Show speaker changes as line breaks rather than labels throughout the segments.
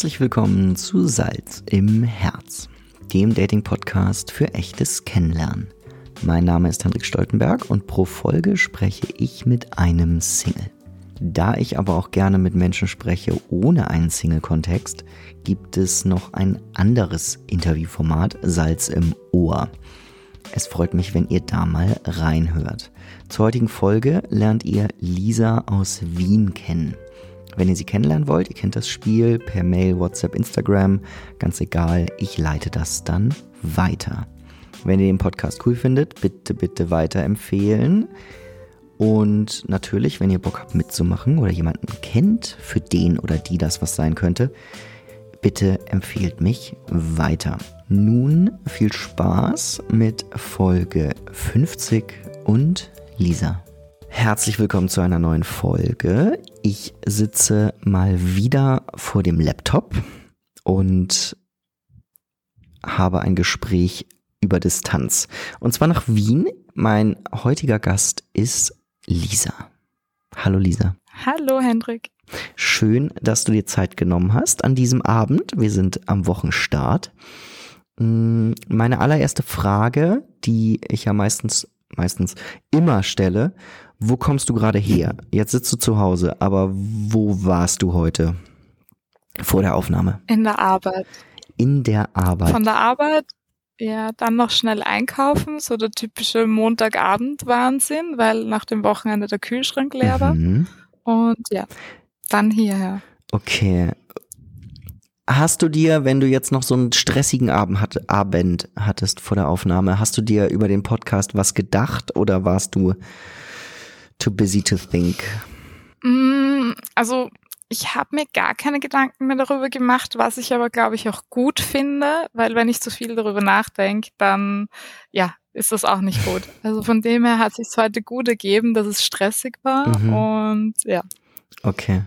Herzlich willkommen zu Salz im Herz, dem Dating-Podcast für echtes Kennenlernen. Mein Name ist Hendrik Stoltenberg und pro Folge spreche ich mit einem Single. Da ich aber auch gerne mit Menschen spreche ohne einen Single-Kontext, gibt es noch ein anderes Interviewformat, Salz im Ohr. Es freut mich, wenn ihr da mal reinhört. Zur heutigen Folge lernt ihr Lisa aus Wien kennen. Wenn ihr sie kennenlernen wollt, ihr kennt das Spiel per Mail, WhatsApp, Instagram, ganz egal, ich leite das dann weiter. Wenn ihr den Podcast cool findet, bitte, bitte weiterempfehlen. Und natürlich, wenn ihr Bock habt mitzumachen oder jemanden kennt, für den oder die das was sein könnte, bitte empfehlt mich weiter. Nun viel Spaß mit Folge 50 und Lisa. Herzlich willkommen zu einer neuen Folge. Ich sitze mal wieder vor dem Laptop und habe ein Gespräch über Distanz. Und zwar nach Wien. Mein heutiger Gast ist Lisa. Hallo Lisa.
Hallo Hendrik.
Schön, dass du dir Zeit genommen hast an diesem Abend. Wir sind am Wochenstart. Mm, meine allererste Frage, die ich ja meistens, meistens immer stelle, wo kommst du gerade her? Jetzt sitzt du zu Hause, aber wo warst du heute vor der Aufnahme?
In der Arbeit.
In der Arbeit.
Von der Arbeit, ja, dann noch schnell einkaufen, so der typische Montagabend-Wahnsinn, weil nach dem Wochenende der Kühlschrank leer war. Mhm. Und ja, dann hierher.
Okay. Hast du dir, wenn du jetzt noch so einen stressigen Abend, hat, Abend hattest vor der Aufnahme, hast du dir über den Podcast was gedacht oder warst du too busy to think?
Mm, also ich habe mir gar keine Gedanken mehr darüber gemacht, was ich aber, glaube ich, auch gut finde, weil wenn ich zu viel darüber nachdenke, dann ja, ist das auch nicht gut. Also von dem her hat es sich heute gut ergeben, dass es stressig war mhm. und ja.
Okay.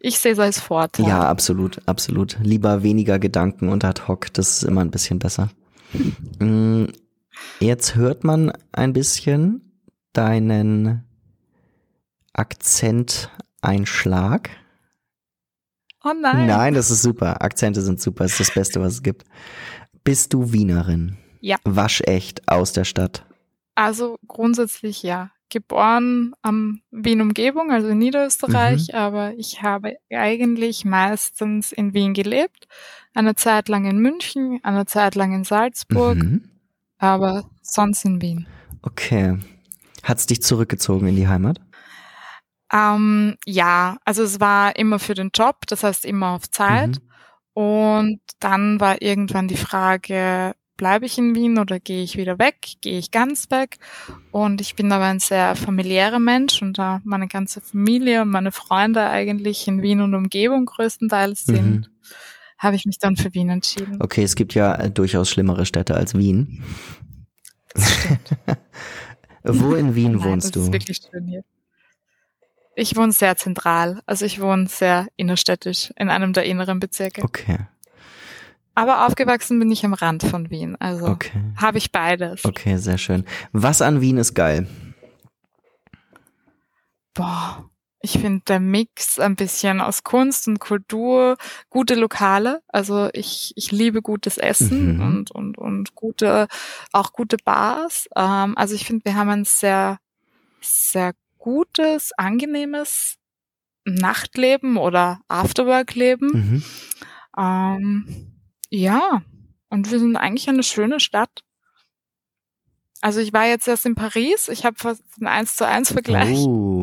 Ich sehe es als Vorteil.
Ja, absolut, absolut. Lieber weniger Gedanken und ad hoc, das ist immer ein bisschen besser. Mm, jetzt hört man ein bisschen, deinen Akzenteinschlag.
Oh nein.
Nein, das ist super. Akzente sind super. Das ist das Beste, was es gibt. Bist du Wienerin?
Ja.
Waschecht aus der Stadt?
Also grundsätzlich ja. Geboren am Wien-Umgebung, also in Niederösterreich, mhm. aber ich habe eigentlich meistens in Wien gelebt. Eine Zeit lang in München, eine Zeit lang in Salzburg, mhm. aber sonst in Wien.
Okay. Hat es dich zurückgezogen in die Heimat?
Ähm, ja, also es war immer für den Job, das heißt immer auf Zeit. Mhm. Und dann war irgendwann die Frage, bleibe ich in Wien oder gehe ich wieder weg? Gehe ich ganz weg? Und ich bin aber ein sehr familiärer Mensch und da meine ganze Familie und meine Freunde eigentlich in Wien und Umgebung größtenteils sind, mhm. habe ich mich dann für Wien entschieden.
Okay, es gibt ja durchaus schlimmere Städte als Wien. Wo in Wien Nein, wohnst du?
Das ist wirklich schön hier. Ich wohne sehr zentral. Also ich wohne sehr innerstädtisch in einem der inneren Bezirke.
Okay.
Aber aufgewachsen bin ich am Rand von Wien. Also okay. habe ich beides.
Okay, sehr schön. Was an Wien ist geil?
Boah, ich finde der Mix ein bisschen aus Kunst und Kultur, gute Lokale. Also ich, ich liebe gutes Essen mhm. und, und, und gute, auch gute Bars. Ähm, also ich finde, wir haben ein sehr, sehr gutes, angenehmes Nachtleben oder Afterwork-Leben. Mhm. Ähm, ja, und wir sind eigentlich eine schöne Stadt. Also ich war jetzt erst in Paris. Ich habe fast einen 1 zu 1 Vergleich.
Oh.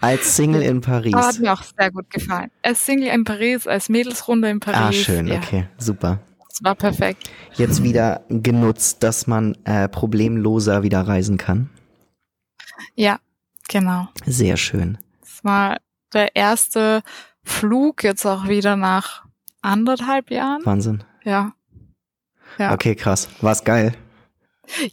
Als Single in Paris.
Oh, hat mir auch sehr gut gefallen. Als Single in Paris, als Mädelsrunde in Paris. Ah,
schön, ja. okay, super.
Das war perfekt.
Jetzt wieder genutzt, dass man äh, problemloser wieder reisen kann.
Ja, genau.
Sehr schön.
Das war der erste Flug jetzt auch wieder nach anderthalb Jahren.
Wahnsinn.
Ja.
ja. Okay, krass. War's geil?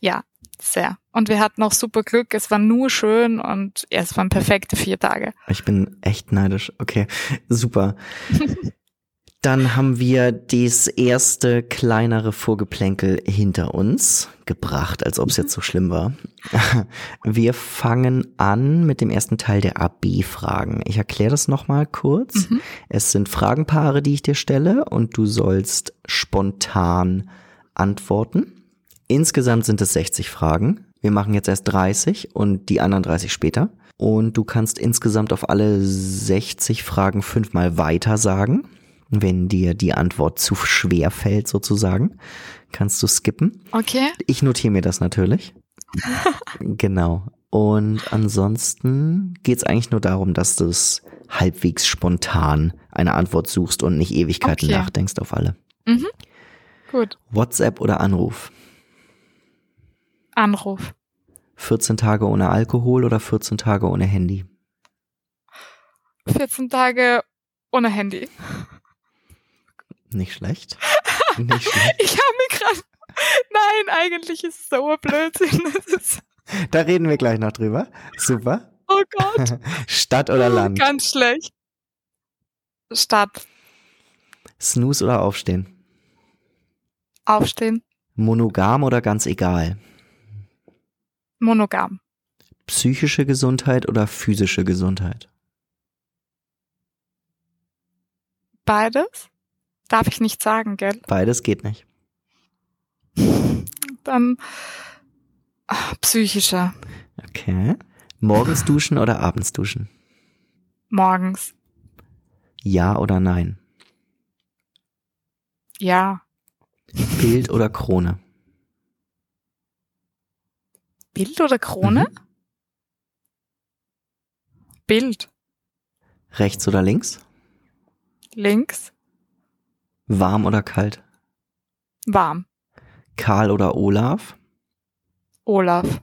Ja, sehr. Und wir hatten auch super Glück. Es war nur schön und ja, es waren perfekte vier Tage.
Ich bin echt neidisch. Okay, super. Dann haben wir das erste kleinere Vorgeplänkel hinter uns gebracht, als ob es jetzt so schlimm war. Wir fangen an mit dem ersten Teil der AB-Fragen. Ich erkläre das nochmal kurz. Mhm. Es sind Fragenpaare, die ich dir stelle und du sollst spontan antworten. Insgesamt sind es 60 Fragen. Wir machen jetzt erst 30 und die anderen 30 später. Und du kannst insgesamt auf alle 60 Fragen fünfmal weiter sagen. Wenn dir die Antwort zu schwer fällt, sozusagen, kannst du skippen.
Okay.
Ich notiere mir das natürlich. genau. Und ansonsten geht es eigentlich nur darum, dass du es halbwegs spontan eine Antwort suchst und nicht Ewigkeiten okay. nachdenkst auf alle.
Mhm. Gut.
WhatsApp oder Anruf?
Anruf.
14 Tage ohne Alkohol oder 14 Tage ohne Handy?
14 Tage ohne Handy.
Nicht schlecht. Nicht schlecht.
ich habe mir gerade. Nein, eigentlich ist es so ein Blödsinn.
da reden wir gleich noch drüber. Super.
Oh Gott.
Stadt oder oh, Land?
Ganz schlecht. Stadt.
Snooze oder Aufstehen?
Aufstehen.
Monogam oder ganz egal?
Monogam.
Psychische Gesundheit oder physische Gesundheit?
Beides? Darf ich nicht sagen, gell?
Beides geht nicht.
Dann ach, psychischer.
Okay. Morgens duschen oder abends duschen?
Morgens.
Ja oder nein?
Ja.
Bild oder Krone?
Bild oder Krone? Mhm. Bild.
Rechts oder links?
Links.
Warm oder kalt?
Warm.
Karl oder Olaf?
Olaf.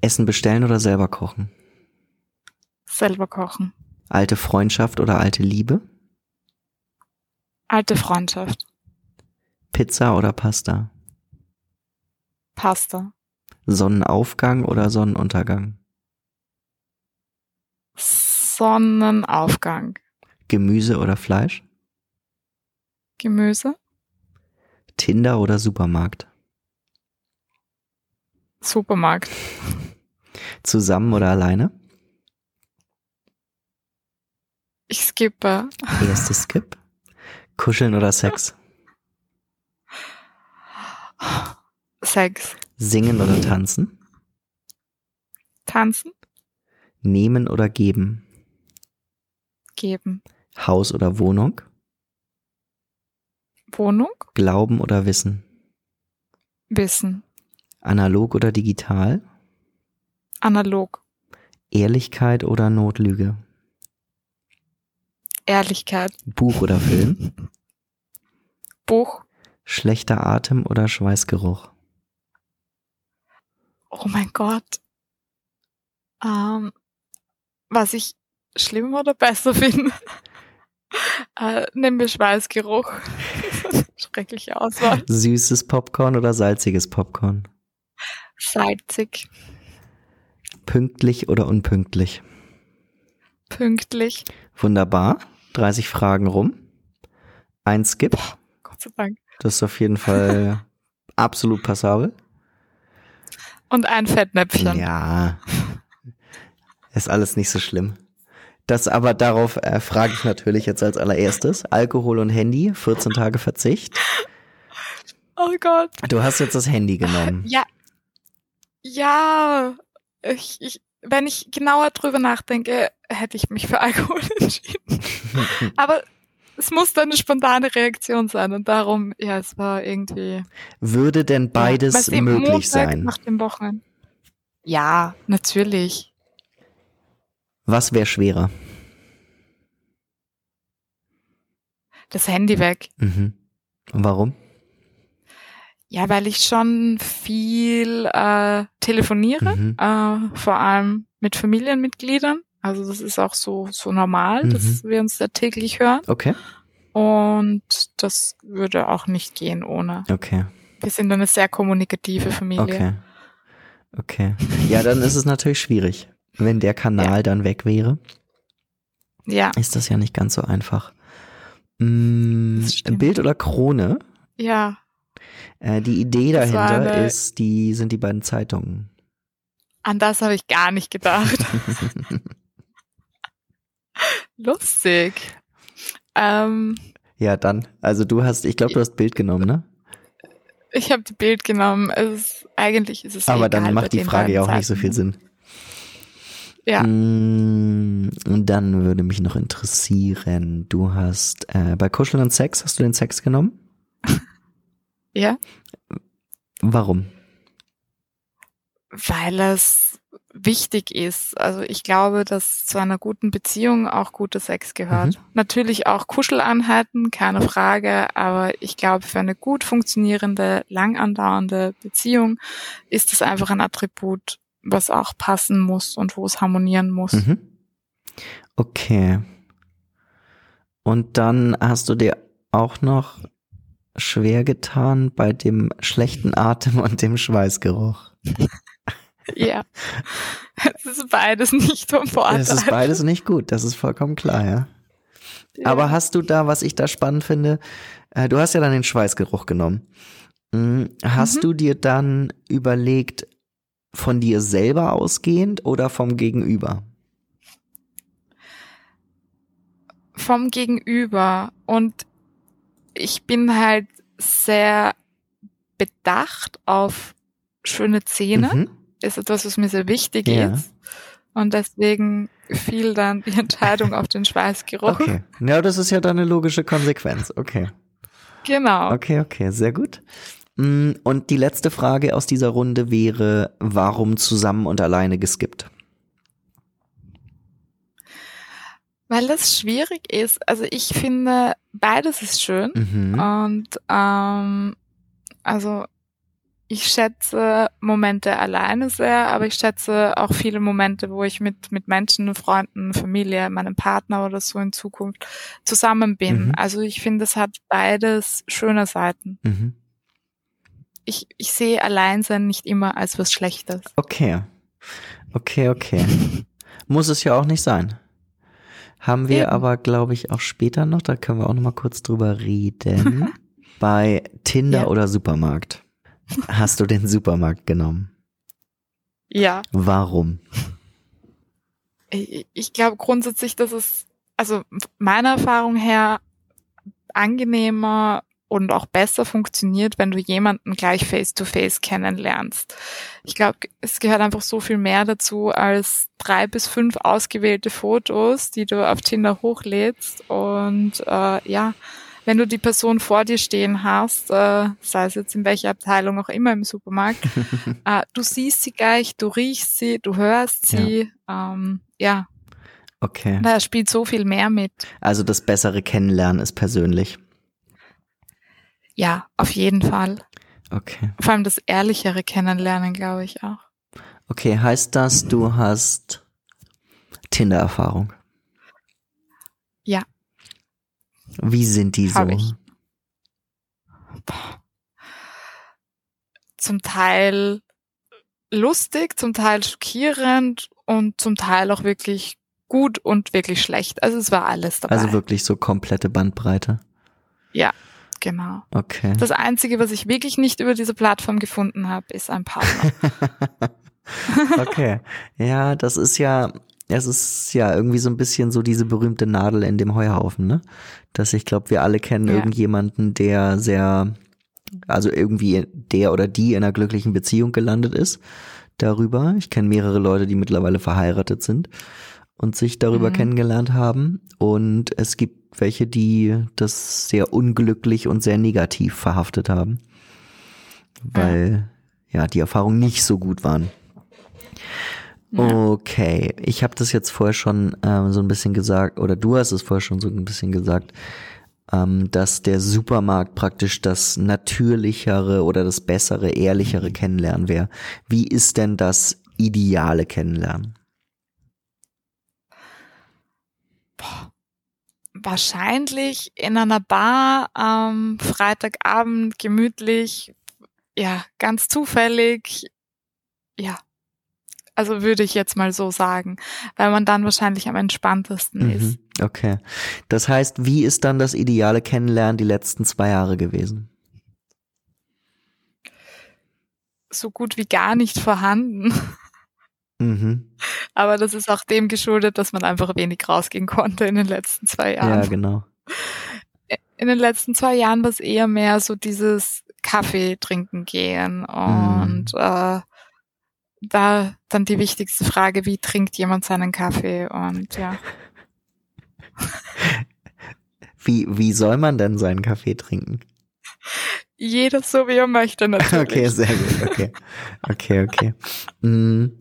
Essen bestellen oder selber kochen?
Selber kochen.
Alte Freundschaft oder alte Liebe?
Alte Freundschaft.
Pizza oder Pasta?
Pasta.
Sonnenaufgang oder Sonnenuntergang?
Sonnenaufgang.
Gemüse oder Fleisch?
Gemüse.
Tinder oder Supermarkt?
Supermarkt.
Zusammen oder alleine?
Ich skippe.
Erstes Skip. Kuscheln oder Sex?
Sex.
Singen oder tanzen?
Tanzen.
Nehmen oder geben?
Geben.
Haus oder Wohnung?
Wohnung.
Glauben oder Wissen?
Wissen.
Analog oder digital?
Analog.
Ehrlichkeit oder Notlüge?
Ehrlichkeit.
Buch oder Film?
Buch.
Schlechter Atem oder Schweißgeruch?
Oh mein Gott. Ähm, was ich schlimmer oder besser finde? äh, nehmen wir Schweißgeruch. Schreckliche Auswahl.
Süßes Popcorn oder salziges Popcorn?
Salzig.
Pünktlich oder unpünktlich?
Pünktlich.
Wunderbar. 30 Fragen rum. Ein Skip. Boah,
Gott sei Dank.
Das ist auf jeden Fall absolut passabel.
Und ein Fettnäpfchen.
Ja. Ist alles nicht so schlimm. Das aber darauf äh, frage ich natürlich jetzt als allererstes. Alkohol und Handy, 14 Tage Verzicht.
Oh Gott.
Du hast jetzt das Handy genommen.
Ja. Ja. Ich, ich, wenn ich genauer drüber nachdenke, hätte ich mich für Alkohol entschieden. aber es muss dann eine spontane Reaktion sein und darum, ja, es war irgendwie.
Würde denn beides ja, möglich Montag sein?
Nach dem Wochenende. Ja, natürlich.
Was wäre schwerer?
Das Handy weg.
Mhm. Und warum?
Ja, weil ich schon viel äh, telefoniere, mhm. äh, vor allem mit Familienmitgliedern. Also das ist auch so so normal, mhm. dass wir uns da täglich hören.
Okay.
Und das würde auch nicht gehen ohne.
Okay.
Wir sind eine sehr kommunikative Familie.
Okay. Okay. Ja, dann ist es natürlich schwierig. Wenn der Kanal ja. dann weg wäre,
ja.
ist das ja nicht ganz so einfach. Mm, Bild oder Krone?
Ja.
Äh, die Idee dahinter ist, die sind die beiden Zeitungen.
An das habe ich gar nicht gedacht. Lustig. Ähm,
ja, dann. Also du hast, ich glaube, du hast Bild genommen, ne?
Ich habe die Bild genommen. Es ist, eigentlich ist es
Aber egal, dann macht die Frage ja auch nicht so viel Sinn.
Ja.
Mm, und dann würde mich noch interessieren, du hast äh, bei Kuscheln und Sex, hast du den Sex genommen?
ja.
Warum?
Weil es wichtig ist. Also ich glaube, dass zu einer guten Beziehung auch guter Sex gehört. Mhm. Natürlich auch Kuschelanheiten, keine Frage, aber ich glaube, für eine gut funktionierende, lang andauernde Beziehung ist es einfach ein Attribut, was auch passen muss und wo es harmonieren muss. Mhm.
Okay. Und dann hast du dir auch noch schwer getan bei dem schlechten Atem und dem Schweißgeruch.
ja. Es ist beides nicht vom Vorteil.
Es ist beides nicht gut, das ist vollkommen klar, ja. ja. Aber hast du da, was ich da spannend finde, äh, du hast ja dann den Schweißgeruch genommen. Hm, hast mhm. du dir dann überlegt, von dir selber ausgehend oder vom Gegenüber?
Vom Gegenüber. Und ich bin halt sehr bedacht auf schöne Zähne. Mhm. Ist etwas, was mir sehr wichtig ja. ist. Und deswegen fiel dann die Entscheidung auf den Schweißgeruch.
Okay. Ja, das ist ja dann eine logische Konsequenz. Okay.
Genau.
Okay, okay, sehr gut. Mm, und die letzte Frage aus dieser Runde wäre, warum zusammen und alleine geskippt?
Weil das schwierig ist. Also ich finde, beides ist schön. Mhm. Und ähm, also ich schätze Momente alleine sehr, aber ich schätze auch viele Momente, wo ich mit, mit Menschen, Freunden, Familie, meinem Partner oder so in Zukunft zusammen bin. Mhm. Also ich finde, es hat beides schöne Seiten. Mhm. Ich, ich sehe Alleinsein nicht immer als was Schlechtes.
Okay. Okay, okay. Muss es ja auch nicht sein. Haben wir Eben. aber, glaube ich, auch später noch, da können wir auch noch mal kurz drüber reden. Bei Tinder ja. oder Supermarkt. Hast du den Supermarkt genommen?
Ja.
Warum?
Ich, ich glaube grundsätzlich, dass es, also meiner Erfahrung her, angenehmer und auch besser funktioniert, wenn du jemanden gleich face-to-face -face kennenlernst. Ich glaube, es gehört einfach so viel mehr dazu als drei bis fünf ausgewählte Fotos, die du auf Tinder hochlädst. Und äh, ja, wenn du die Person vor dir stehen hast, äh, sei es jetzt in welcher Abteilung auch immer im Supermarkt, äh, du siehst sie gleich, du riechst sie, du hörst sie, ja. Ähm, ja.
Okay.
Da spielt so viel mehr mit.
Also das bessere Kennenlernen ist persönlich.
Ja, auf jeden Fall.
Okay.
Vor allem das ehrlichere Kennenlernen, glaube ich auch.
Okay, heißt das, du hast Tinder-Erfahrung?
Ja.
Wie sind die so?
Zum Teil lustig, zum Teil schockierend und zum Teil auch wirklich gut und wirklich schlecht. Also es war alles dabei.
Also wirklich so komplette Bandbreite.
Ja, Genau.
Okay.
Das Einzige, was ich wirklich nicht über diese Plattform gefunden habe, ist ein Partner.
okay. Ja, das ist ja, es ist ja irgendwie so ein bisschen so diese berühmte Nadel in dem Heuhaufen, ne? Dass ich glaube, wir alle kennen ja. irgendjemanden, der sehr, also irgendwie der oder die in einer glücklichen Beziehung gelandet ist darüber. Ich kenne mehrere Leute, die mittlerweile verheiratet sind und sich darüber mhm. kennengelernt haben. Und es gibt welche, die das sehr unglücklich und sehr negativ verhaftet haben, weil ja, ja die Erfahrungen nicht so gut waren. Okay, ich habe das jetzt vorher schon ähm, so ein bisschen gesagt, oder du hast es vorher schon so ein bisschen gesagt, ähm, dass der Supermarkt praktisch das natürlichere oder das bessere, ehrlichere Kennenlernen wäre. Wie ist denn das ideale Kennenlernen?
Boah. Wahrscheinlich in einer Bar am Freitagabend gemütlich, ja, ganz zufällig, ja, Also würde ich jetzt mal so sagen, weil man dann wahrscheinlich am entspanntesten mhm. ist.
Okay. Das heißt, wie ist dann das ideale Kennenlernen die letzten zwei Jahre gewesen?
So gut wie gar nicht vorhanden. Mhm. Aber das ist auch dem geschuldet, dass man einfach wenig rausgehen konnte in den letzten zwei Jahren.
Ja, genau.
In den letzten zwei Jahren war es eher mehr so dieses Kaffee trinken gehen und mhm. äh, da dann die wichtigste Frage, wie trinkt jemand seinen Kaffee und ja.
Wie, wie soll man denn seinen Kaffee trinken?
Jeder so, wie er möchte, natürlich.
Okay, sehr gut, okay. Okay, okay. Mhm.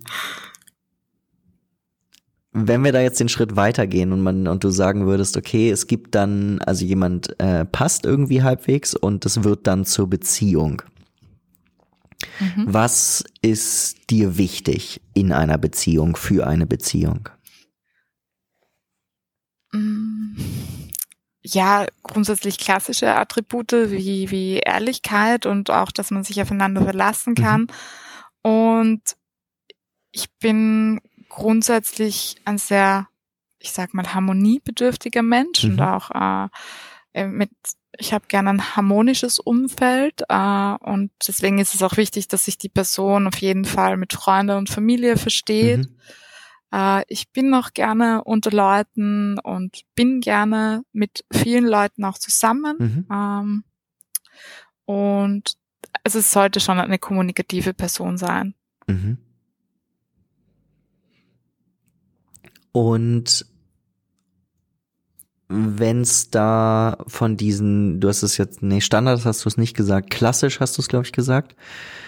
Wenn wir da jetzt den Schritt weitergehen und man und du sagen würdest, okay, es gibt dann, also jemand äh, passt irgendwie halbwegs und es wird dann zur Beziehung. Mhm. Was ist dir wichtig in einer Beziehung, für eine Beziehung?
Mm. Ja, grundsätzlich klassische Attribute wie, wie Ehrlichkeit und auch, dass man sich aufeinander verlassen mhm. kann. Mhm. Und ich bin grundsätzlich ein sehr, ich sag mal, harmoniebedürftiger Mensch mhm. und auch äh, äh mit ich habe gerne ein harmonisches Umfeld äh, und deswegen ist es auch wichtig, dass sich die Person auf jeden Fall mit Freunde und Familie versteht. Mhm. Äh, ich bin auch gerne unter Leuten und bin gerne mit vielen Leuten auch zusammen. Mhm. Ähm, und also es sollte schon eine kommunikative Person sein. Mhm.
Und wenn es da von diesen, du hast es jetzt, nee, Standard hast du es nicht gesagt, klassisch hast du es, glaube ich, gesagt.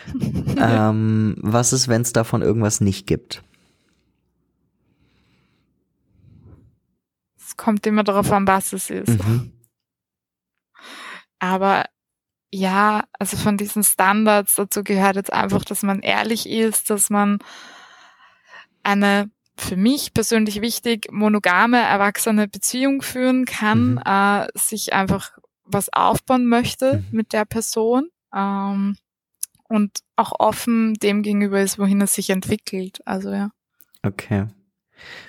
ähm, was ist, wenn es davon irgendwas nicht gibt?
Es kommt immer darauf an, was es ist. Mhm. Aber ja, also von diesen Standards dazu gehört jetzt einfach, dass man ehrlich ist, dass man eine für mich persönlich wichtig, monogame, erwachsene Beziehung führen kann, mhm. äh, sich einfach was aufbauen möchte mhm. mit der Person ähm, und auch offen dem gegenüber ist, wohin es sich entwickelt. Also ja.
Okay.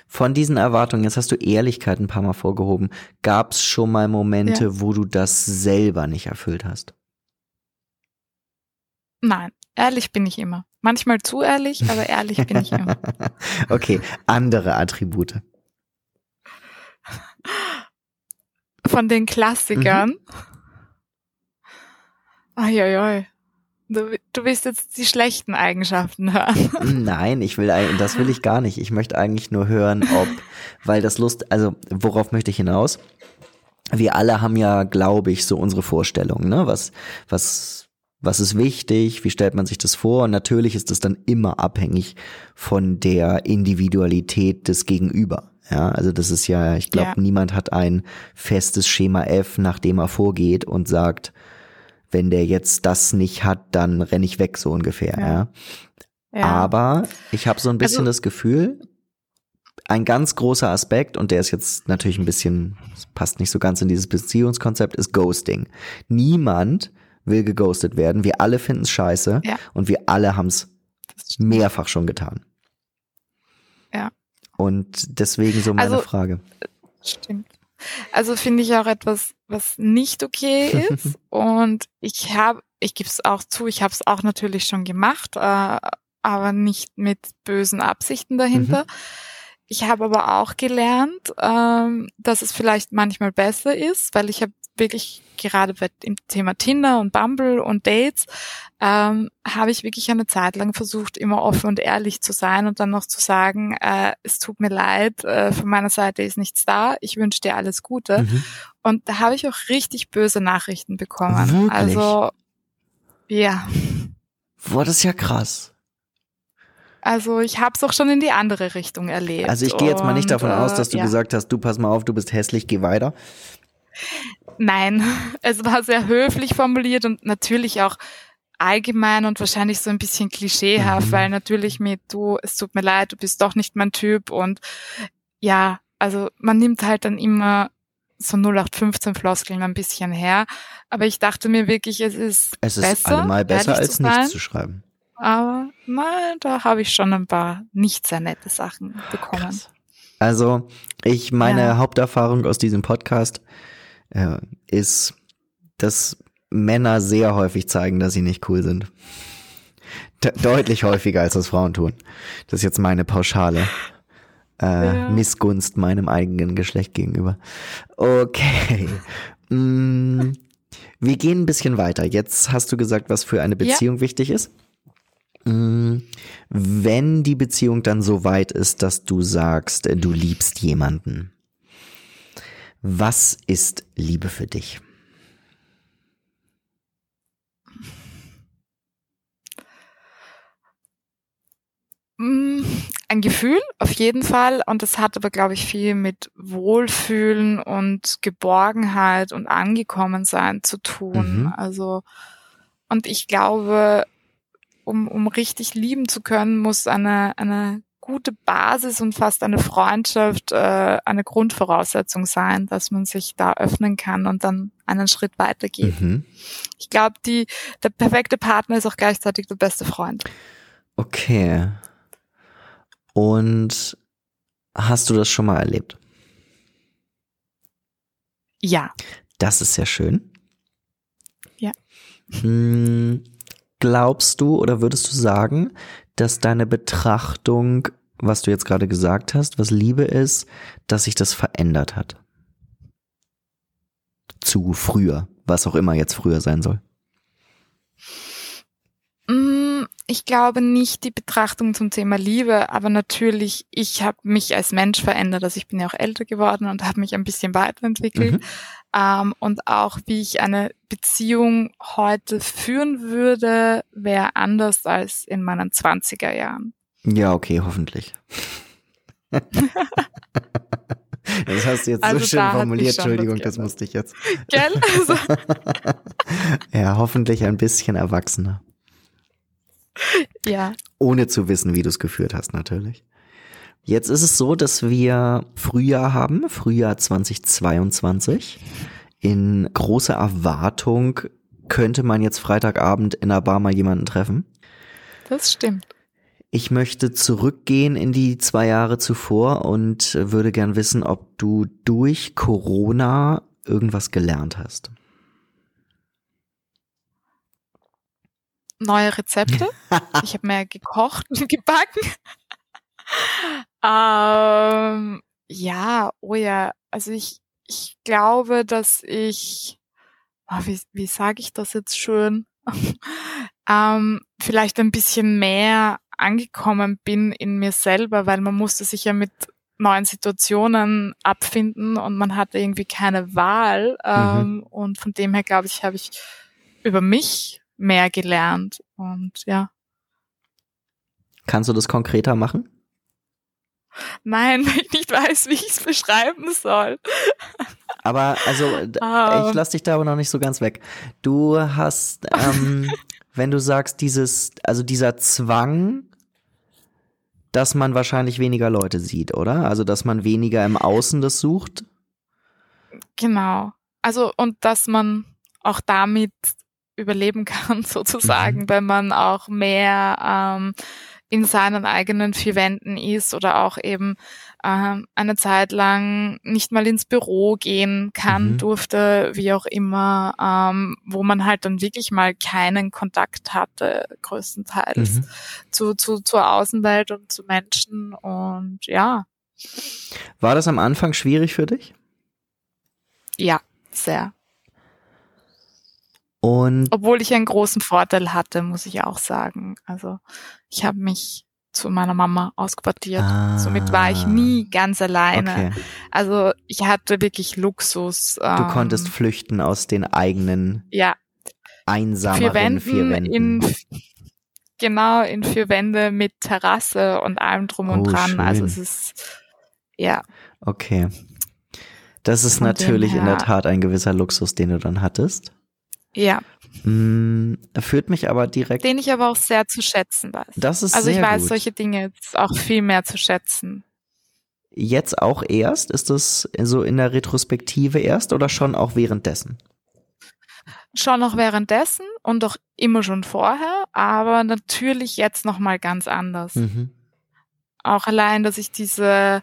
Von diesen Erwartungen, jetzt hast du Ehrlichkeit ein paar Mal vorgehoben, gab es schon mal Momente, ja. wo du das selber nicht erfüllt hast?
Nein, ehrlich bin ich immer. Manchmal zu ehrlich, aber ehrlich bin ich immer.
okay, andere Attribute.
Von den Klassikern. Mhm. Uiuiui. Du, du willst jetzt die schlechten Eigenschaften hören.
Nein, ich will das will ich gar nicht. Ich möchte eigentlich nur hören, ob, weil das Lust, also worauf möchte ich hinaus? Wir alle haben ja, glaube ich, so unsere Vorstellungen, ne? Was, was was ist wichtig, wie stellt man sich das vor und natürlich ist das dann immer abhängig von der Individualität des Gegenüber. Ja, also das ist ja, ich glaube, ja. niemand hat ein festes Schema F, nach dem er vorgeht und sagt, wenn der jetzt das nicht hat, dann renne ich weg, so ungefähr. Ja. ja. Aber ich habe so ein bisschen also, das Gefühl, ein ganz großer Aspekt, und der ist jetzt natürlich ein bisschen, passt nicht so ganz in dieses Beziehungskonzept, ist Ghosting. Niemand will geghostet werden. Wir alle finden es scheiße ja. und wir alle haben es mehrfach schon getan.
Ja.
Und deswegen so meine also, Frage.
Stimmt. Also finde ich auch etwas, was nicht okay ist. und ich habe, ich gebe es auch zu, ich habe es auch natürlich schon gemacht, äh, aber nicht mit bösen Absichten dahinter. Mhm. Ich habe aber auch gelernt, ähm, dass es vielleicht manchmal besser ist, weil ich habe wirklich gerade bei dem Thema Tinder und Bumble und Dates ähm, habe ich wirklich eine Zeit lang versucht, immer offen und ehrlich zu sein und dann noch zu sagen, äh, es tut mir leid, äh, von meiner Seite ist nichts da, ich wünsche dir alles Gute. Mhm. Und da habe ich auch richtig böse Nachrichten bekommen. Wirklich? Also ja.
Boah, das ist ja krass.
Also ich habe es auch schon in die andere Richtung erlebt.
Also ich gehe jetzt mal nicht davon und, aus, dass du ja. gesagt hast, du pass mal auf, du bist hässlich, geh weiter.
Nein, es war sehr höflich formuliert und natürlich auch allgemein und wahrscheinlich so ein bisschen klischeehaft, mhm. weil natürlich mit du, es tut mir leid, du bist doch nicht mein Typ und ja, also man nimmt halt dann immer so 0815 Floskeln ein bisschen her, aber ich dachte mir wirklich, es ist
es ist besser, allemal besser als nichts zu schreiben.
aber nein, da habe ich schon ein paar nicht sehr nette Sachen bekommen. Krass.
Also, ich, meine ja. Haupterfahrung aus diesem Podcast äh, ist, dass Männer sehr häufig zeigen, dass sie nicht cool sind. De deutlich häufiger, als das Frauen tun. Das ist jetzt meine pauschale äh, ja. Missgunst meinem eigenen Geschlecht gegenüber. Okay. Mm, wir gehen ein bisschen weiter. Jetzt hast du gesagt, was für eine Beziehung ja. wichtig ist. Mm, wenn die Beziehung dann so weit ist, dass du sagst, du liebst jemanden, was ist Liebe für dich?
Mm, ein Gefühl, auf jeden Fall. Und das hat aber, glaube ich, viel mit Wohlfühlen und Geborgenheit und Angekommensein zu tun. Mhm. Also, und ich glaube, um, um richtig lieben zu können, muss eine, eine gute Basis und fast eine Freundschaft äh, eine Grundvoraussetzung sein, dass man sich da öffnen kann und dann einen Schritt weitergeht. Mhm. Ich glaube, die der perfekte Partner ist auch gleichzeitig der beste Freund.
Okay. Und hast du das schon mal erlebt?
Ja.
Das ist sehr schön.
Ja.
Hm, glaubst du oder würdest du sagen, dass deine Betrachtung, was du jetzt gerade gesagt hast, was Liebe ist, dass sich das verändert hat? Zu früher, was auch immer jetzt früher sein soll.
Mm, ich glaube nicht die Betrachtung zum Thema Liebe, aber natürlich, ich habe mich als Mensch verändert. Also ich bin ja auch älter geworden und habe mich ein bisschen weiterentwickelt. Mhm. Ähm, und auch wie ich eine Beziehung heute führen würde, wäre anders als in meinen 20er Jahren.
Ja, okay, hoffentlich. das hast du jetzt also so schön formuliert, Entschuldigung, das musste ich jetzt. Gell? Also. ja, hoffentlich ein bisschen erwachsener.
Ja.
Ohne zu wissen, wie du es geführt hast, natürlich. Jetzt ist es so, dass wir Frühjahr haben, Frühjahr 2022. In großer Erwartung könnte man jetzt Freitagabend in der Bar mal jemanden treffen.
Das stimmt.
Ich möchte zurückgehen in die zwei Jahre zuvor und würde gern wissen, ob du durch Corona irgendwas gelernt hast.
neue Rezepte. ich habe mehr gekocht und gebacken. ähm, ja, oh ja, also ich, ich glaube, dass ich, oh, wie, wie sage ich das jetzt schön, ähm, vielleicht ein bisschen mehr angekommen bin in mir selber, weil man musste sich ja mit neuen Situationen abfinden und man hatte irgendwie keine Wahl. Mhm. Ähm, mhm. Und von dem her, glaube ich, habe ich über mich mehr gelernt und ja.
Kannst du das konkreter machen?
Nein, weil ich nicht weiß, wie ich es beschreiben soll.
Aber also, oh. ich lass dich da aber noch nicht so ganz weg. Du hast, ähm, wenn du sagst, dieses, also dieser Zwang, dass man wahrscheinlich weniger Leute sieht, oder? Also, dass man weniger im Außen das sucht.
Genau. Also, und dass man auch damit überleben kann, sozusagen, mhm. wenn man auch mehr ähm, in seinen eigenen vier Wänden ist oder auch eben ähm, eine Zeit lang nicht mal ins Büro gehen kann, mhm. durfte, wie auch immer, ähm, wo man halt dann wirklich mal keinen Kontakt hatte, größtenteils mhm. zu, zu, zur Außenwelt und zu Menschen und ja.
War das am Anfang schwierig für dich?
Ja, sehr.
Und
Obwohl ich einen großen Vorteil hatte, muss ich auch sagen. Also ich habe mich zu meiner Mama ausquartiert. Ah, Somit war ich nie ganz alleine. Okay. Also ich hatte wirklich Luxus.
Du ähm, konntest flüchten aus den eigenen
ja,
einsameren vier Wänden. Vier Wänden.
In, genau, in vier Wände mit Terrasse und allem drum und oh, dran. Also schön. Also es ist, ja.
Okay. Das ist Von natürlich in der Tat ein gewisser Luxus, den du dann hattest.
Ja.
Mm, führt mich aber direkt.
Den ich aber auch sehr zu schätzen weiß.
Das ist
Also
ich
weiß
gut.
solche Dinge jetzt auch viel mehr zu schätzen.
Jetzt auch erst? Ist das so in der Retrospektive erst oder schon auch währenddessen?
schon auch währenddessen und auch immer schon vorher, aber natürlich jetzt noch mal ganz anders. Mhm. Auch allein, dass ich diese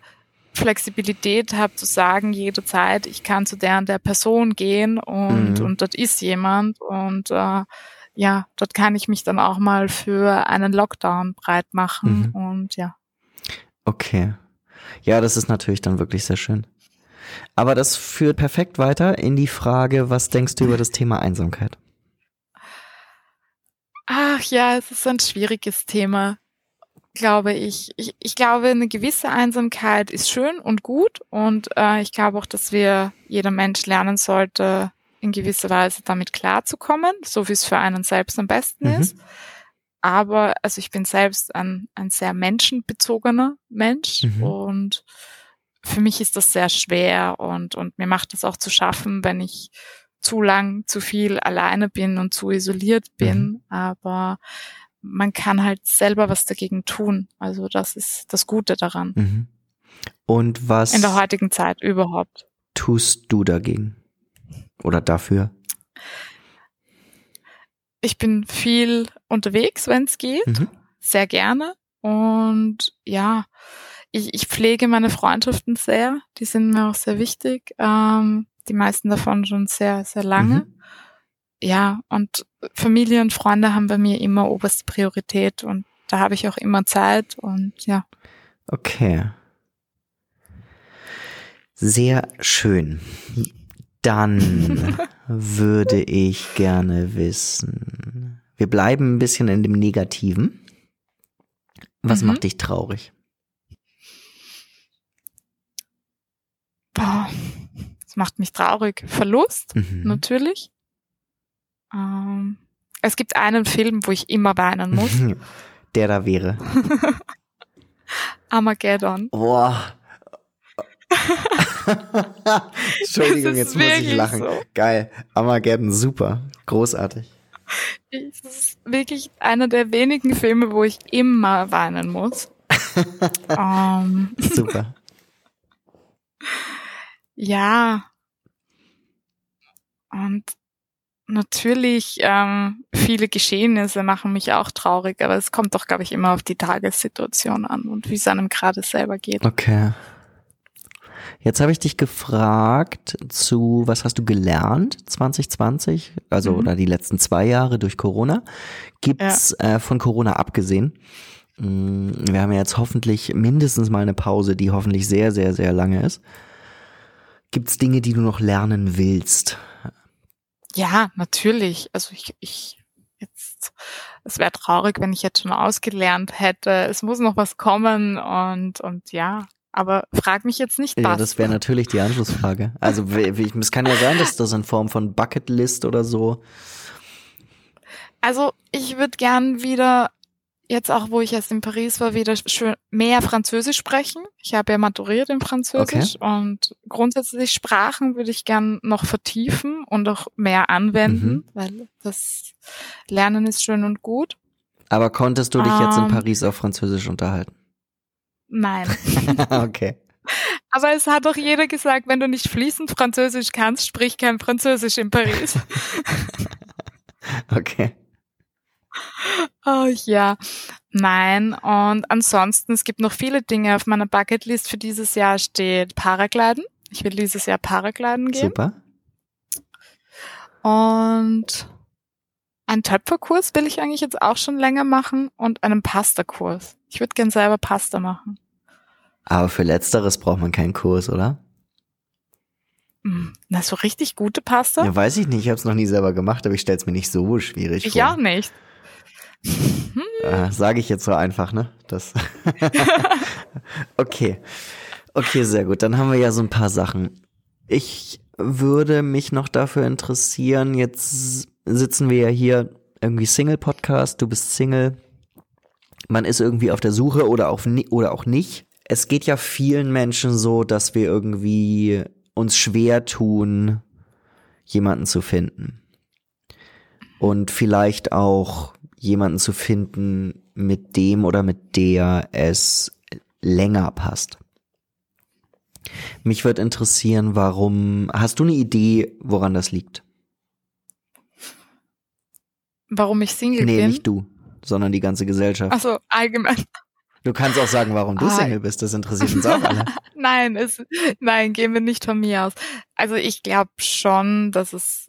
Flexibilität habe zu sagen, jederzeit, ich kann zu der und der Person gehen und, mhm. und dort ist jemand und äh, ja, dort kann ich mich dann auch mal für einen Lockdown breit machen mhm. und ja.
Okay. Ja, das ist natürlich dann wirklich sehr schön. Aber das führt perfekt weiter in die Frage, was denkst du über das Thema Einsamkeit?
Ach ja, es ist ein schwieriges Thema, glaube ich. Ich, ich glaube, eine gewisse Einsamkeit ist schön und gut und äh, ich glaube auch, dass wir jeder Mensch lernen sollte, in gewisser Weise damit klarzukommen, so wie es für einen selbst am besten mhm. ist. Aber also ich bin selbst ein, ein sehr menschenbezogener Mensch mhm. und für mich ist das sehr schwer und, und mir macht es auch zu schaffen, wenn ich zu lang, zu viel alleine bin und zu isoliert bin. Mhm. Aber man kann halt selber was dagegen tun. Also das ist das Gute daran. Mhm.
Und was
in der heutigen Zeit überhaupt
tust du dagegen oder dafür?
Ich bin viel unterwegs, wenn es geht, mhm. sehr gerne und ja, ich, ich pflege meine Freundschaften sehr. Die sind mir auch sehr wichtig. Ähm, die meisten davon schon sehr, sehr lange. Mhm. Ja, und Familie und Freunde haben bei mir immer oberste Priorität und da habe ich auch immer Zeit und ja.
Okay. Sehr schön. Dann würde ich gerne wissen. Wir bleiben ein bisschen in dem Negativen. Was mhm. macht dich traurig?
boah, das macht mich traurig. Verlust, mhm. natürlich. Ähm, es gibt einen Film, wo ich immer weinen muss.
Der da wäre.
Armageddon.
Boah. Entschuldigung, jetzt muss ich lachen. So. Geil. Armageddon, super. Großartig.
Es ist wirklich einer der wenigen Filme, wo ich immer weinen muss. um,
ähm. super.
Ja. Und natürlich, ähm, viele Geschehnisse machen mich auch traurig, aber es kommt doch, glaube ich, immer auf die Tagessituation an und wie es einem gerade selber geht.
Okay. Jetzt habe ich dich gefragt zu, was hast du gelernt 2020, also mhm. oder die letzten zwei Jahre durch Corona? Gibt's ja. äh, von Corona abgesehen? Mm, wir haben ja jetzt hoffentlich mindestens mal eine Pause, die hoffentlich sehr, sehr, sehr lange ist. Gibt es Dinge, die du noch lernen willst?
Ja, natürlich. Also ich, ich jetzt, es wäre traurig, wenn ich jetzt schon ausgelernt hätte. Es muss noch was kommen und, und ja. Aber frag mich jetzt nicht was.
Ja, das wäre natürlich die Anschlussfrage. Also es kann ja sein, dass das in Form von Bucketlist oder so.
Also ich würde gern wieder jetzt auch, wo ich erst in Paris war, wieder schön mehr Französisch sprechen. Ich habe ja maturiert in Französisch okay. und grundsätzlich Sprachen würde ich gern noch vertiefen und auch mehr anwenden, mhm. weil das Lernen ist schön und gut.
Aber konntest du dich um, jetzt in ähm. Paris auf Französisch unterhalten?
Nein.
okay.
Aber es hat doch jeder gesagt, wenn du nicht fließend Französisch kannst, sprich kein Französisch in Paris.
okay.
Oh ja, nein. Und ansonsten, es gibt noch viele Dinge auf meiner Bucketlist. Für dieses Jahr steht Paragliden. Ich will dieses Jahr Paragliden gehen.
Super.
Und einen Töpferkurs will ich eigentlich jetzt auch schon länger machen und einen Pasta-Kurs. Ich würde gern selber Pasta machen.
Aber für letzteres braucht man keinen Kurs, oder?
Hm, na, so richtig gute Pasta?
Ja, weiß ich nicht. Ich habe es noch nie selber gemacht, aber ich stelle es mir nicht so schwierig
ich
vor.
Ich auch nicht.
Äh, Sage ich jetzt so einfach, ne? Das. okay. Okay, sehr gut. Dann haben wir ja so ein paar Sachen. Ich würde mich noch dafür interessieren. Jetzt sitzen wir ja hier irgendwie Single-Podcast. Du bist Single. Man ist irgendwie auf der Suche oder, auf, oder auch nicht. Es geht ja vielen Menschen so, dass wir irgendwie uns schwer tun, jemanden zu finden. Und vielleicht auch jemanden zu finden, mit dem oder mit der es länger passt. Mich würde interessieren, warum, hast du eine Idee, woran das liegt?
Warum ich Single
nee,
bin?
nicht du, sondern die ganze Gesellschaft.
Also allgemein.
Du kannst auch sagen, warum du
Ah.
Single bist. Das interessiert uns auch alle.
nein, es, nein, gehen wir nicht von mir aus. Also ich glaube schon, dass es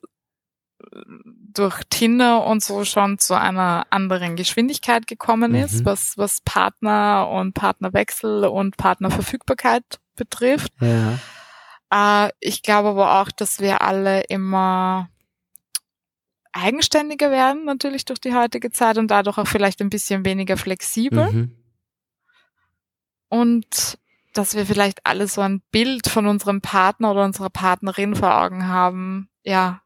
durch Tinder und so schon zu einer anderen Geschwindigkeit gekommen ist,
Mhm.
was, was Partner und Partnerwechsel und Partnerverfügbarkeit betrifft.
Ja.
Äh, ich glaube aber auch, dass wir alle immer eigenständiger werden, natürlich durch die heutige Zeit und dadurch auch vielleicht ein bisschen weniger flexibel.
Mhm.
und dass wir vielleicht alle so ein Bild von unserem Partner oder unserer Partnerin vor Augen haben. Ja.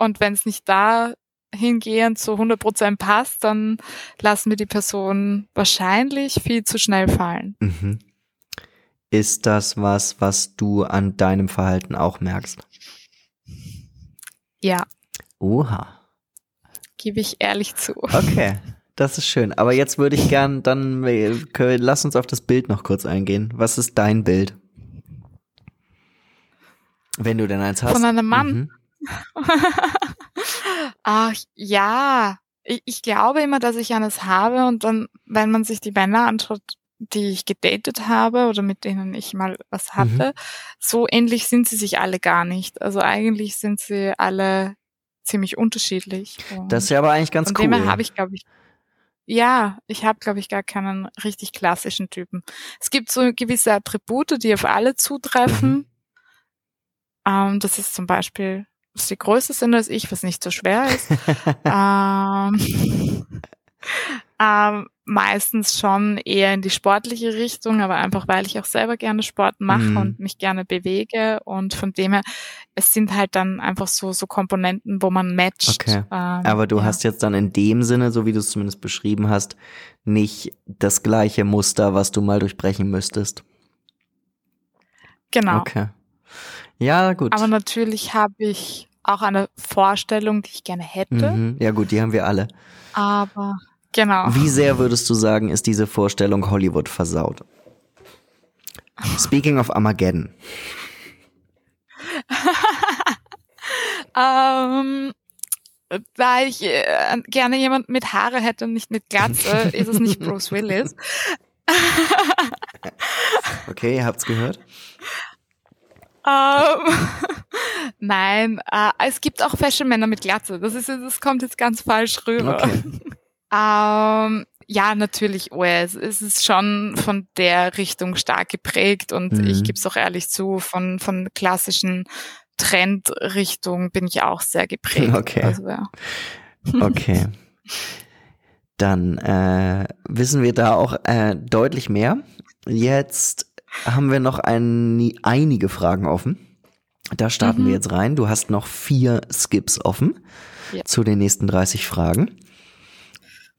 Und wenn es nicht da hingehend zu 100% passt, dann lassen wir die Person wahrscheinlich viel zu schnell fallen.
Mhm. Ist das was, was du an deinem Verhalten auch merkst?
Ja,
Oha.
gebe ich ehrlich zu.
Okay, das ist schön. Aber jetzt würde ich gern, dann äh, lass uns auf das Bild noch kurz eingehen. Was ist dein Bild? Wenn du denn eins hast.
Von einem Mann?
Mhm.
Ach ja, ich, ich glaube immer, dass ich eines habe und dann, wenn man sich die Männer anschaut, die ich gedatet habe oder mit denen ich mal was hatte, so ähnlich sind sie sich alle gar nicht. Also eigentlich sind sie alle ziemlich unterschiedlich.
Das ist ja aber eigentlich ganz cool.
dem habe ich, glaube ich, ja, ich habe, glaube ich, gar keinen richtig klassischen Typen. Es gibt so gewisse Attribute, die auf alle zutreffen.
Mhm.
Ähm, das ist zum Beispiel, dass sie größer sind als ich, was nicht so schwer ist. ähm, ähm, meistens schon eher in die sportliche Richtung, aber einfach weil ich auch selber gerne Sport mache
Mhm.
und mich gerne bewege und von dem her, es sind halt dann einfach so so Komponenten, wo man matcht.
Okay.
Ähm,
Aber du
ja.
hast jetzt dann in dem Sinne, so wie du es zumindest beschrieben hast, nicht das gleiche Muster, was du mal durchbrechen müsstest.
genau.
Okay. Ja, gut.
Aber natürlich habe ich auch eine Vorstellung, die ich gerne hätte,
mhm. Ja, gut, die haben wir alle.
aber genau.
Wie sehr würdest du sagen, ist diese Vorstellung Hollywood versaut? Speaking of Armageddon.
Ähm, da ich äh, gerne jemand mit Haare hätte und nicht mit Glatze, ist es nicht Bruce Willis.
Okay, ihr habt's gehört?
Ähm, nein, äh, es gibt auch Fashion-Männer mit Glatze. Das ist, das kommt jetzt ganz falsch rüber.
Okay.
Ähm, ja, natürlich, oh, es, ist schon von der Richtung stark geprägt und
Mhm.
ich gebe es auch ehrlich zu, von, von klassischen Trendrichtung bin ich auch sehr geprägt.
Okay.
Also, ja.
Okay. Dann äh, wissen wir da auch äh, deutlich mehr. Jetzt haben wir noch ein, einige Fragen offen. Da starten
Mhm.
wir jetzt rein. Du hast noch vier Skips offen
Ja.
zu den nächsten 30 Fragen.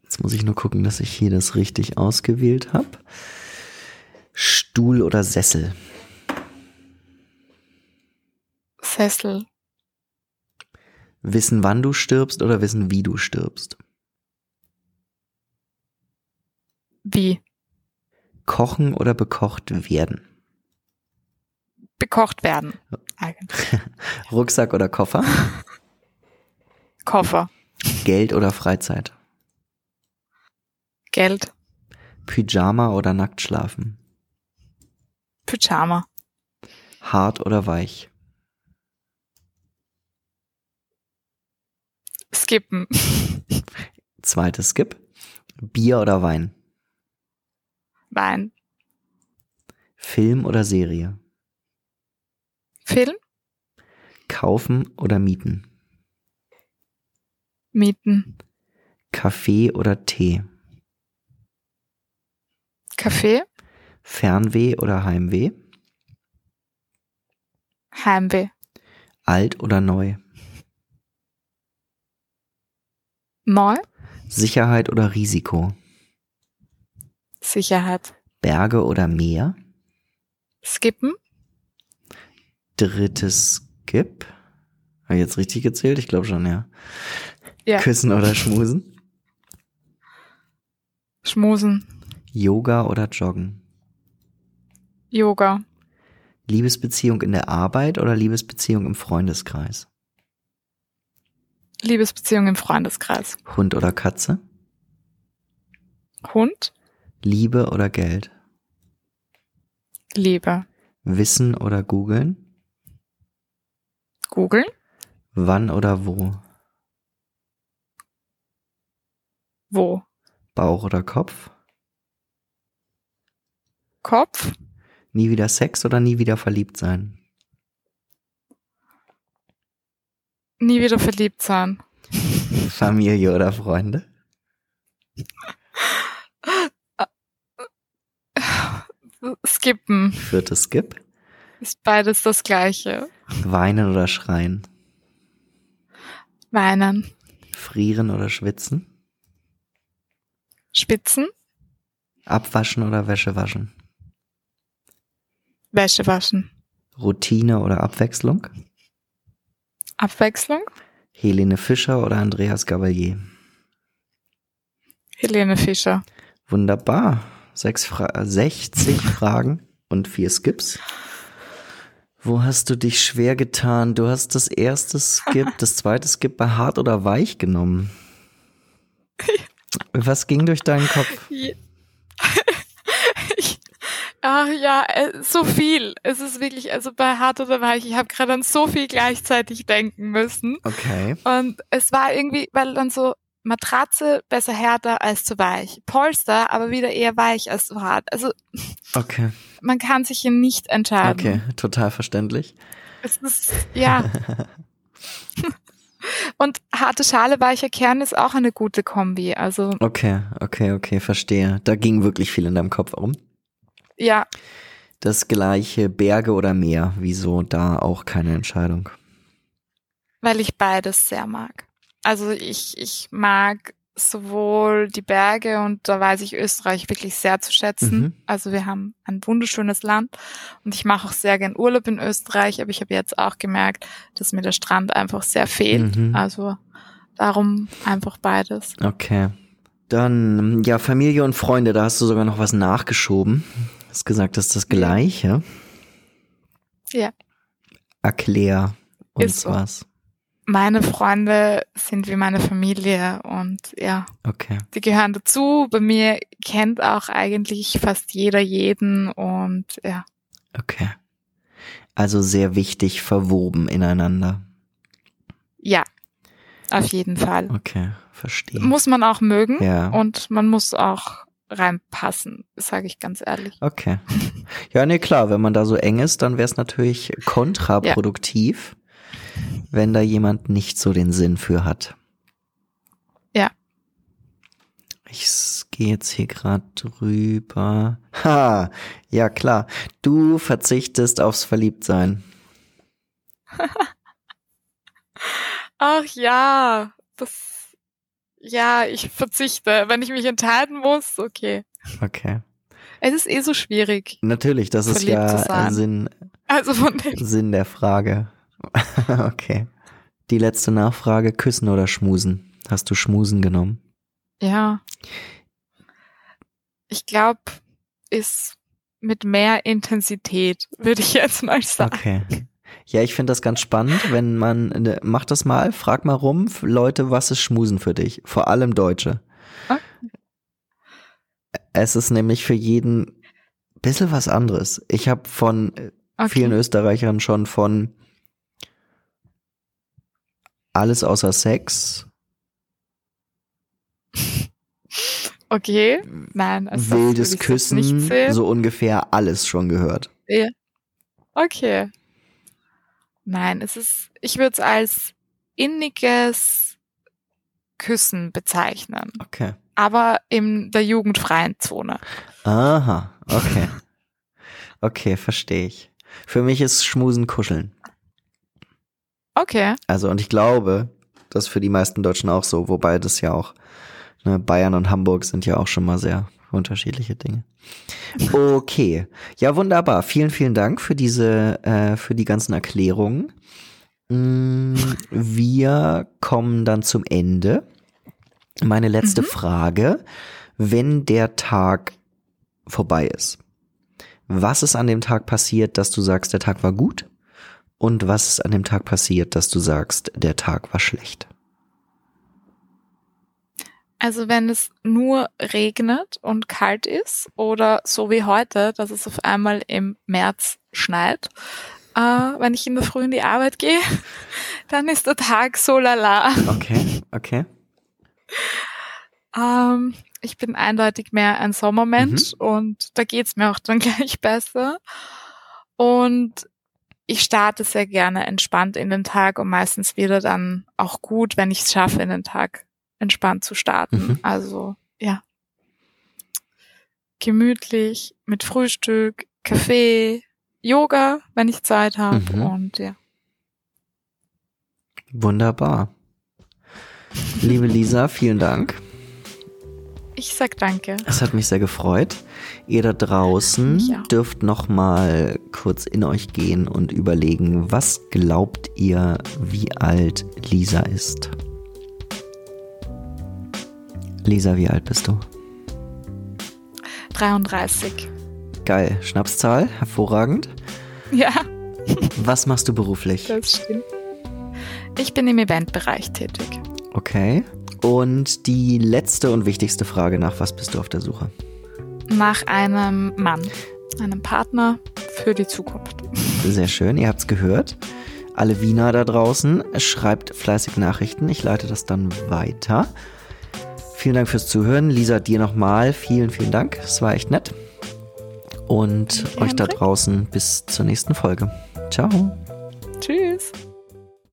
Jetzt muss ich nur gucken, dass ich hier das richtig ausgewählt habe. Stuhl oder Sessel?
Sessel,
Wissen, wann du stirbst oder wissen, wie du stirbst?
wie?
Kochen oder bekocht werden?
Bekocht werden. Eigentlich.
Rucksack oder Koffer?
Koffer,
Geld oder Freizeit?
Geld,
Pyjama oder nackt schlafen?
Pyjama,
Hart oder weich?
Skippen,
Zweites Skip. Bier oder Wein?
Wein,
Film oder Serie?
Film,
Kaufen oder mieten?
Mieten,
Kaffee oder Tee?
Kaffee,
Fernweh oder Heimweh?
Heimweh,
Alt oder neu?
Neu,
Sicherheit oder Risiko?
Sicherheit,
Berge oder Meer?
Skippen,
Drittes Skip. Habe ich jetzt richtig gezählt? Ich glaube schon, ja.
Ja.
Küssen oder schmusen?
Schmusen,
Yoga oder Joggen?
Yoga,
Liebesbeziehung in der Arbeit oder Liebesbeziehung im Freundeskreis?
Liebesbeziehung im Freundeskreis.
Hund oder Katze?
Hund?
Liebe oder Geld?
Liebe.
Wissen oder googeln?
Googeln?
Wann oder wo?
Wo?
Bauch oder Kopf?
Kopf?
Nie wieder Sex oder nie wieder verliebt sein?
Nie wieder verliebt sein.
Familie oder Freunde?
Skippen.
Viertes Skip?
Ist beides das gleiche.
Weinen oder schreien?
Weinen.
Frieren oder schwitzen?
Spitzen.
Abwaschen oder Wäsche waschen?
Wäsche waschen.
Routine oder Abwechslung?
Abwechslung.
Helene Fischer oder Andreas Gabalier?
Helene Fischer.
Wunderbar. Sechs Fra 60 Fragen und vier Skips. Wo hast du dich schwer getan? Du hast das erste Skip, das zweite Skip bei hart oder weich genommen. Was ging durch deinen Kopf?
Ach ja, äh, so viel. Es ist wirklich, also bei hart oder weich, ich habe gerade an so viel gleichzeitig denken müssen.
Okay.
Und es war irgendwie, weil dann so Matratze besser härter als zu weich. Polster aber wieder eher weich als zu hart. Also
okay.
man kann sich hier nicht entscheiden.
Okay, total verständlich.
Es ist, ja. Und harte Schale, weicher Kern ist auch eine gute Kombi. Also.
Okay, okay, okay, verstehe. Da ging wirklich viel in deinem Kopf rum.
Ja.
Das gleiche Berge oder Meer. Wieso da auch keine Entscheidung?
Weil ich beides sehr mag. Also ich, ich mag sowohl die Berge und da weiß ich Österreich wirklich sehr zu schätzen. Mhm. Also wir haben ein wunderschönes Land und ich mache auch sehr gern Urlaub in Österreich, aber ich habe jetzt auch gemerkt, dass mir der Strand einfach sehr fehlt. Mhm. Also darum einfach beides.
Okay. Dann, ja, Familie und Freunde, da hast du sogar noch was nachgeschoben. Hast gesagt, das ist das Gleiche.
Ja.
Erklär uns so. was.
Meine Freunde sind wie meine Familie und ja.
Okay.
Die gehören dazu. Bei mir kennt auch eigentlich fast jeder jeden und ja.
Okay. Also sehr wichtig verwoben ineinander.
Ja, auf jeden Fall.
Okay, verstehe.
Muss man auch mögen
ja.
und man muss auch reinpassen, sage ich ganz ehrlich.
Okay. Ja, nee, klar, wenn man da so eng ist, dann wäre es natürlich kontraproduktiv, ja. Wenn da jemand nicht so den Sinn für hat.
Ja.
Ich gehe jetzt hier gerade drüber. Ha, ja klar. Du verzichtest aufs Verliebtsein.
Ach ja, das ja, ich verzichte. Wenn ich mich entscheiden muss, okay.
Okay.
Es ist eh so schwierig.
Natürlich, das ist ja Sinn,
also.
Sinn der Frage. okay. Die letzte Nachfrage, küssen oder schmusen? Hast du schmusen genommen?
Ja. Ich glaube, ist mit mehr Intensität, würde ich jetzt mal sagen.
Okay. Ja, ich finde das ganz spannend, wenn man, ne, mach das mal, frag mal rum, Leute, was ist Schmusen für dich? Vor allem Deutsche. Okay. Es ist nämlich für jeden ein bisschen was anderes. Ich habe von äh, okay. vielen Österreichern schon von alles außer Sex.
Okay, nein,
also wildes Küssen, so ungefähr alles schon gehört.
Ja. Okay. Nein, es ist, ich würde es als inniges Küssen bezeichnen.
Okay.
Aber in der jugendfreien Zone.
Aha, okay. Okay, verstehe ich. Für mich ist Schmusen kuscheln.
Okay.
Also, und ich glaube, das ist für die meisten Deutschen auch so, wobei das ja auch, ne, Bayern und Hamburg sind ja auch schon mal sehr unterschiedliche Dinge. Okay, ja wunderbar. Vielen, vielen Dank für diese, äh, für die ganzen Erklärungen. Mm, wir kommen dann zum Ende. Meine letzte mhm. Frage: Wenn der Tag vorbei ist, was ist an dem Tag passiert, dass du sagst, der Tag war gut? Und was ist an dem Tag passiert, dass du sagst, der Tag war schlecht?
Also wenn es nur regnet und kalt ist oder so wie heute, dass es auf einmal im März schneit, äh, wenn ich in der Früh in die Arbeit gehe, dann ist der Tag so lala.
Okay, okay.
Ähm, ich bin eindeutig mehr ein Sommermensch mhm. und da geht's mir auch dann gleich besser. Und ich starte sehr gerne entspannt in den Tag und meistens wieder dann auch gut, wenn ich es schaffe, in den Tag entspannt zu starten. Mhm. Also ja. Gemütlich mit Frühstück, Kaffee, Yoga, wenn ich Zeit habe mhm. und ja.
Wunderbar. Liebe Lisa, vielen Dank.
Ich sag danke.
Es hat mich sehr gefreut. Ihr da draußen ja. dürft noch mal kurz in euch gehen und überlegen, was glaubt ihr, wie alt Lisa ist? Lisa, wie alt bist du?
33.
Geil. Schnapszahl, hervorragend.
Ja.
Was machst du beruflich?
Das stimmt. Ich bin im Eventbereich tätig.
Okay. Und die letzte und wichtigste Frage, nach was bist du auf der Suche?
Nach einem Mann, einem Partner für die Zukunft.
Sehr schön, ihr habt es gehört. Alle Wiener da draußen, schreibt fleißig Nachrichten. Ich leite das dann weiter. Vielen Dank fürs Zuhören. Lisa, dir nochmal vielen, vielen Dank. Es war echt nett. Und euch da draußen bis zur nächsten Folge. Ciao.